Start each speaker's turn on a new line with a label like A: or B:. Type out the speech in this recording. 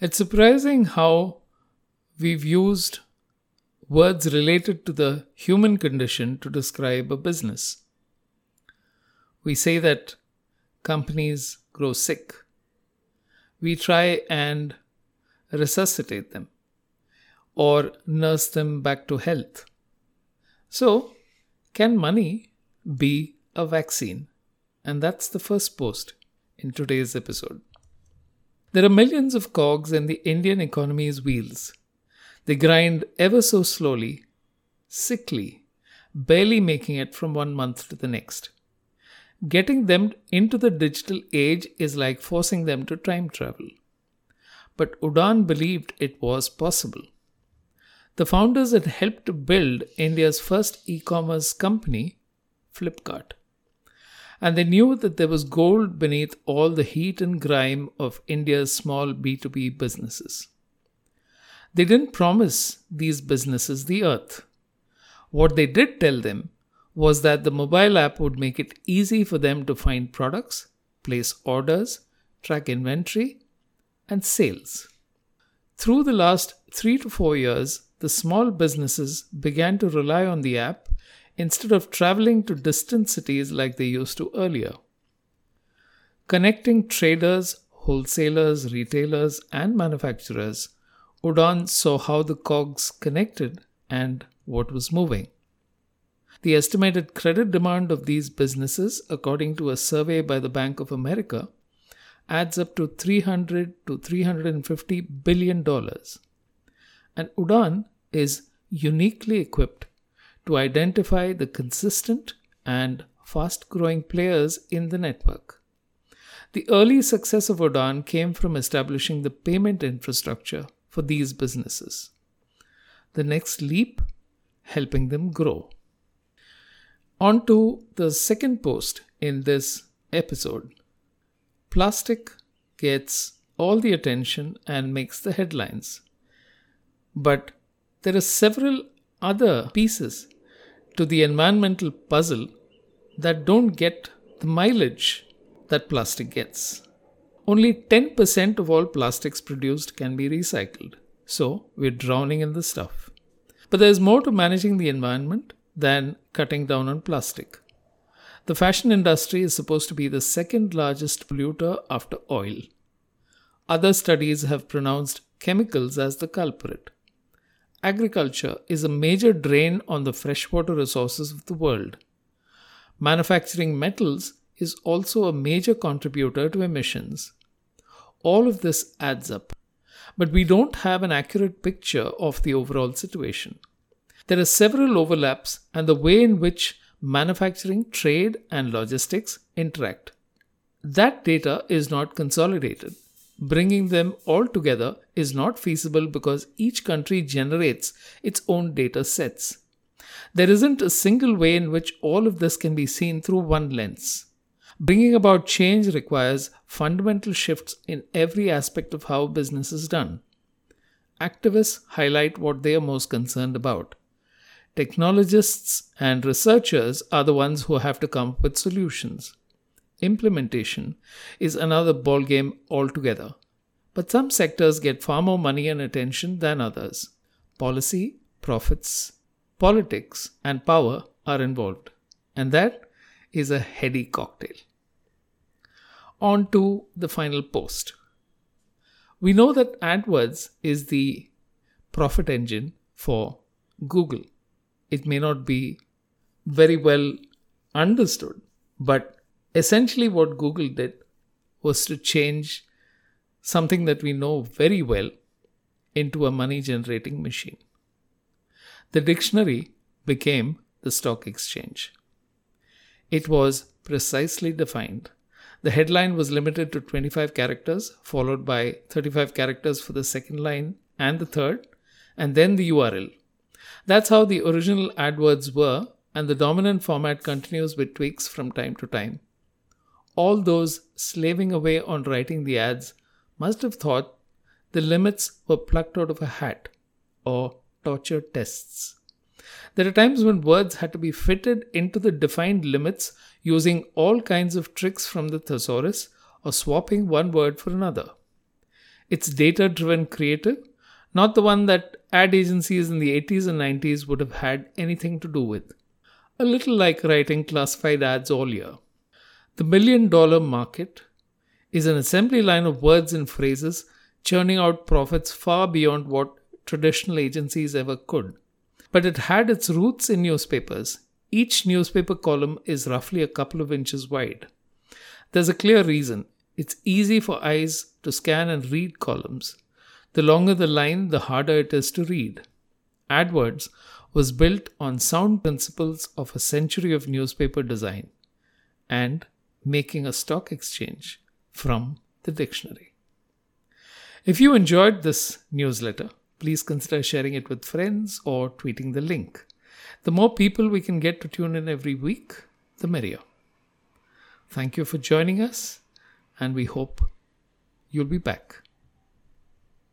A: It's surprising how we've used words related to the human condition to describe a business. We say that companies grow sick. We try and resuscitate them or nurse them back to health. So, can money be a vaccine? And that's the first post in today's episode. There are millions of cogs in the Indian economy's wheels. They grind ever so slowly, sickly, barely making it from one month to the next. Getting them into the digital age is like forcing them to time travel. But Udaan believed it was possible. The founders had helped build India's first e commerce company, Flipkart and they knew that there was gold beneath all the heat and grime of India's small B2B businesses. They didn't promise these businesses the earth. What they did tell them was that the mobile app would make it easy for them to find products, place orders, track inventory, and sales. Through the last three to four years, the small businesses began to rely on the app instead of traveling to distant cities like they used to earlier. Connecting traders, wholesalers, retailers, and manufacturers, Udaan saw how the cogs connected and what was moving. The estimated credit demand of these businesses, according to a survey by the Bank of America, adds up to 300 to 350 billion dollars. And Udaan is uniquely equipped to identify the consistent and fast growing players in the network. The early success of Udaan came from establishing the payment infrastructure for these businesses. The next leap, helping them grow. On to the second post in this episode. Plastic gets all the attention and makes the headlines. But there are several other pieces to the environmental puzzle that don't get the mileage that plastic gets. Only 10% of all plastics produced can be recycled, so we're drowning in the stuff. But there's more to managing the environment than cutting down on plastic. The fashion industry is supposed to be the second largest polluter after oil. Other studies have pronounced chemicals as the culprit. Agriculture is a major drain on the freshwater resources of the world. Manufacturing metals is also a major contributor to emissions. All of this adds up, but we don't have an accurate picture of the overall situation. There are several overlaps and the way in which manufacturing, trade, and logistics interact. That data is not consolidated bringing them all together is not feasible because each country generates its own data sets. There isn't a single way in which all of this can be seen through one lens. Bringing about change requires fundamental shifts in every aspect of how business is done. Activists highlight what they are most concerned about. Technologists and researchers are the ones who have to come up with solutions implementation is another ballgame altogether. But some sectors get far more money and attention than others. Policy, profits, politics, and power are involved. And that is a heady cocktail. On to the final post. We know that AdWords is the profit engine for Google. It may not be very well understood, but essentially what Google did was to change something that we know very well into a money generating machine. The dictionary became the stock exchange. It was precisely defined. The headline was limited to 25 characters, followed by 35 characters for the second line and the third, and then the URL. That's how the original AdWords were, and the dominant format continues with tweaks from time to time all those slaving away on writing the ads must have thought the limits were plucked out of a hat or torture tests. There are times when words had to be fitted into the defined limits using all kinds of tricks from the thesaurus or swapping one word for another. It's data driven creative, not the one that ad agencies in the 80s and 90s would have had anything to do with. A little like writing classified ads all year. The million dollar market is an assembly line of words and phrases churning out profits far beyond what traditional agencies ever could. But it had its roots in newspapers. Each newspaper column is roughly a couple of inches wide. There's a clear reason. It's easy for eyes to scan and read columns. The longer the line, the harder it is to read. AdWords was built on sound principles of a century of newspaper design and making a stock exchange from the dictionary. If you enjoyed this newsletter, please consider sharing it with friends or tweeting the link. The more people we can get to tune in every week, the merrier. Thank you for joining us, and we hope you'll be back.